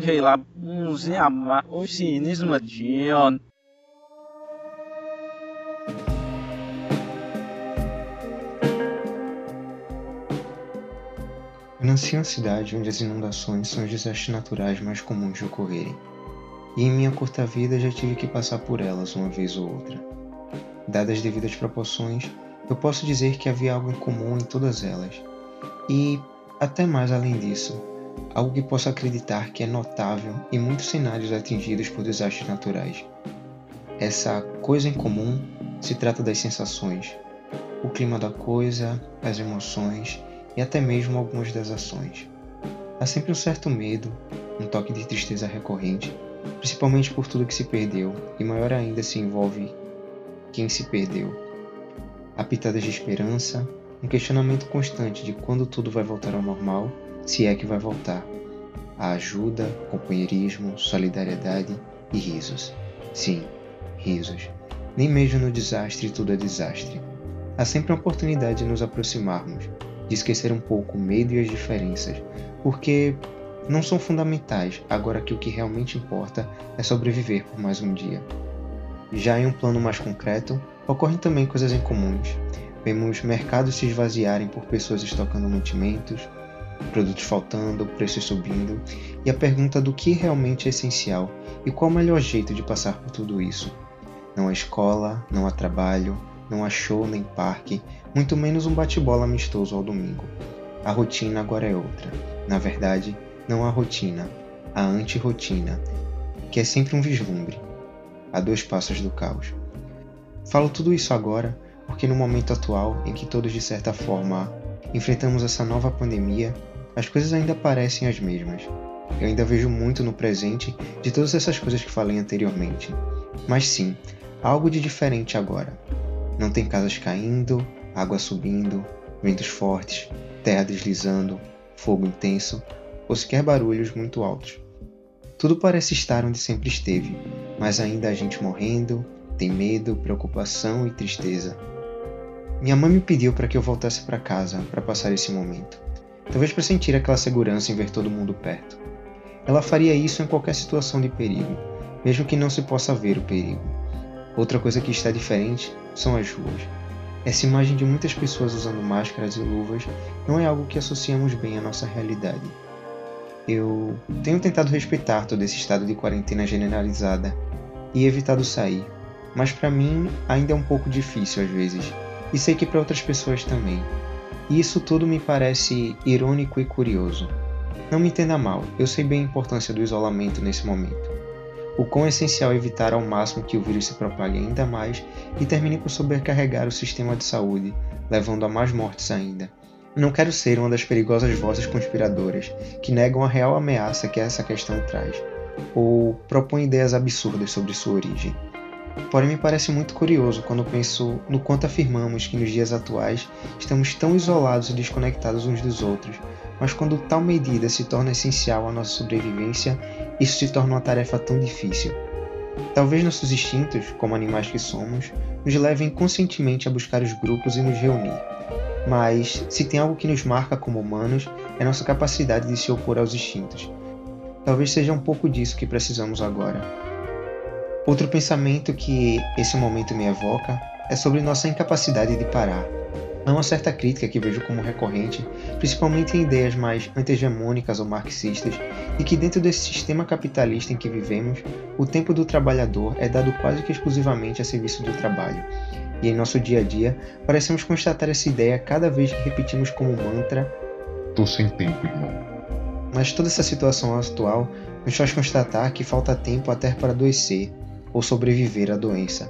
la muzi ama usinismo dion. Eu nasci uma cidade onde as inundações são os desastres naturais mais comuns de ocorrerem. E em minha curta vida já tive que passar por elas uma vez ou outra. Dadas as devidas proporções, eu posso dizer que havia algo em comum em todas elas. E, até mais além disso, algo que posso acreditar que é notável em muitos cenários atingidos por desastres naturais. Essa coisa em comum se trata das sensações, o clima da coisa, as emoções e até mesmo algumas das ações. Há sempre um certo medo, um toque de tristeza recorrente, principalmente por tudo que se perdeu, e maior ainda se envolve quem se perdeu. Há pitadas de esperança, um questionamento constante de quando tudo vai voltar ao normal, se é que vai voltar. Há ajuda, companheirismo, solidariedade e risos. Sim, risos. Nem mesmo no desastre tudo é desastre. Há sempre uma oportunidade de nos aproximarmos, de esquecer um pouco o medo e as diferenças, porque não são fundamentais, agora que o que realmente importa é sobreviver por mais um dia. Já em um plano mais concreto, ocorrem também coisas incomuns. Vemos mercados se esvaziarem por pessoas estocando mantimentos, produtos faltando, preços subindo, e a pergunta do que realmente é essencial e qual o melhor jeito de passar por tudo isso. Não há escola, não há trabalho, não há show nem parque, muito menos um bate-bola amistoso ao domingo. A rotina agora é outra. Na verdade, não há rotina, há anti-rotina, que é sempre um vislumbre, a dois passos do caos. Falo tudo isso agora porque no momento atual, em que todos de certa forma enfrentamos essa nova pandemia, as coisas ainda parecem as mesmas. Eu ainda vejo muito no presente de todas essas coisas que falei anteriormente. Mas sim, algo de diferente agora. Não tem casas caindo, água subindo, ventos fortes, terra deslizando, fogo intenso ou sequer barulhos muito altos. Tudo parece estar onde sempre esteve, mas ainda há gente morrendo, tem medo, preocupação e tristeza. Minha mãe me pediu para que eu voltasse para casa para passar esse momento, talvez para sentir aquela segurança em ver todo mundo perto. Ela faria isso em qualquer situação de perigo, mesmo que não se possa ver o perigo. Outra coisa que está diferente são as ruas. Essa imagem de muitas pessoas usando máscaras e luvas não é algo que associamos bem à nossa realidade. Eu tenho tentado respeitar todo esse estado de quarentena generalizada e evitado sair, mas para mim ainda é um pouco difícil às vezes, e sei que para outras pessoas também. E isso tudo me parece irônico e curioso. Não me entenda mal, eu sei bem a importância do isolamento nesse momento o quão essencial é evitar ao máximo que o vírus se propague ainda mais e termine por sobrecarregar o sistema de saúde, levando a mais mortes ainda. Não quero ser uma das perigosas vozes conspiradoras que negam a real ameaça que essa questão traz, ou propõem ideias absurdas sobre sua origem. Porém, me parece muito curioso quando penso no quanto afirmamos que nos dias atuais estamos tão isolados e desconectados uns dos outros, mas quando tal medida se torna essencial à nossa sobrevivência, isso se torna uma tarefa tão difícil. Talvez nossos instintos, como animais que somos, nos levem conscientemente a buscar os grupos e nos reunir. Mas, se tem algo que nos marca como humanos, é nossa capacidade de se opor aos instintos. Talvez seja um pouco disso que precisamos agora. Outro pensamento que esse momento me evoca é sobre nossa incapacidade de parar Há uma certa crítica que vejo como recorrente, principalmente em ideias mais anti-hegemônicas ou marxistas, de que dentro desse sistema capitalista em que vivemos, o tempo do trabalhador é dado quase que exclusivamente a serviço do trabalho. E em nosso dia a dia, parecemos constatar essa ideia cada vez que repetimos como mantra: Tô sem tempo, irmão. Mas toda essa situação atual nos faz constatar que falta tempo até para adoecer ou sobreviver à doença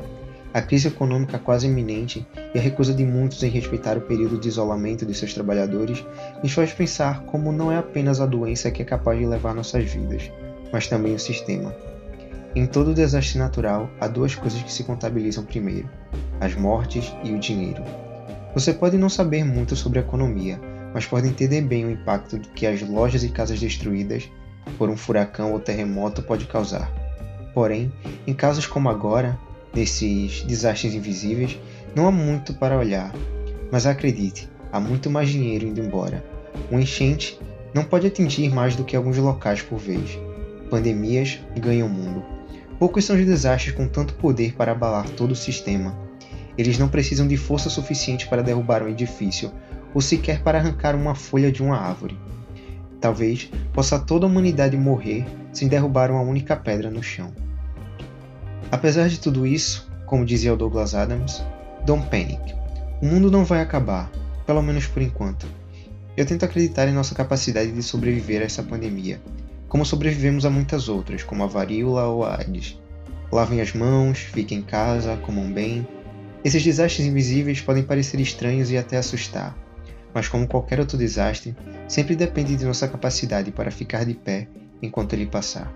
a crise econômica quase iminente e a recusa de muitos em respeitar o período de isolamento de seus trabalhadores nos faz pensar como não é apenas a doença que é capaz de levar nossas vidas, mas também o sistema. Em todo desastre natural, há duas coisas que se contabilizam primeiro: as mortes e o dinheiro. Você pode não saber muito sobre economia, mas pode entender bem o impacto que as lojas e casas destruídas por um furacão ou terremoto pode causar. Porém, em casos como agora, desses desastres invisíveis, não há muito para olhar. Mas acredite, há muito mais dinheiro indo embora. Um enchente não pode atingir mais do que alguns locais por vez. pandemias ganham o mundo. Poucos são os desastres com tanto poder para abalar todo o sistema. Eles não precisam de força suficiente para derrubar um edifício, ou sequer para arrancar uma folha de uma árvore. Talvez possa toda a humanidade morrer sem derrubar uma única pedra no chão. Apesar de tudo isso, como dizia o Douglas Adams, don't panic. O mundo não vai acabar, pelo menos por enquanto. Eu tento acreditar em nossa capacidade de sobreviver a essa pandemia, como sobrevivemos a muitas outras, como a varíola ou a AIDS. Lavem as mãos, fiquem em casa, comam bem. Esses desastres invisíveis podem parecer estranhos e até assustar, mas como qualquer outro desastre, sempre depende de nossa capacidade para ficar de pé enquanto ele passar.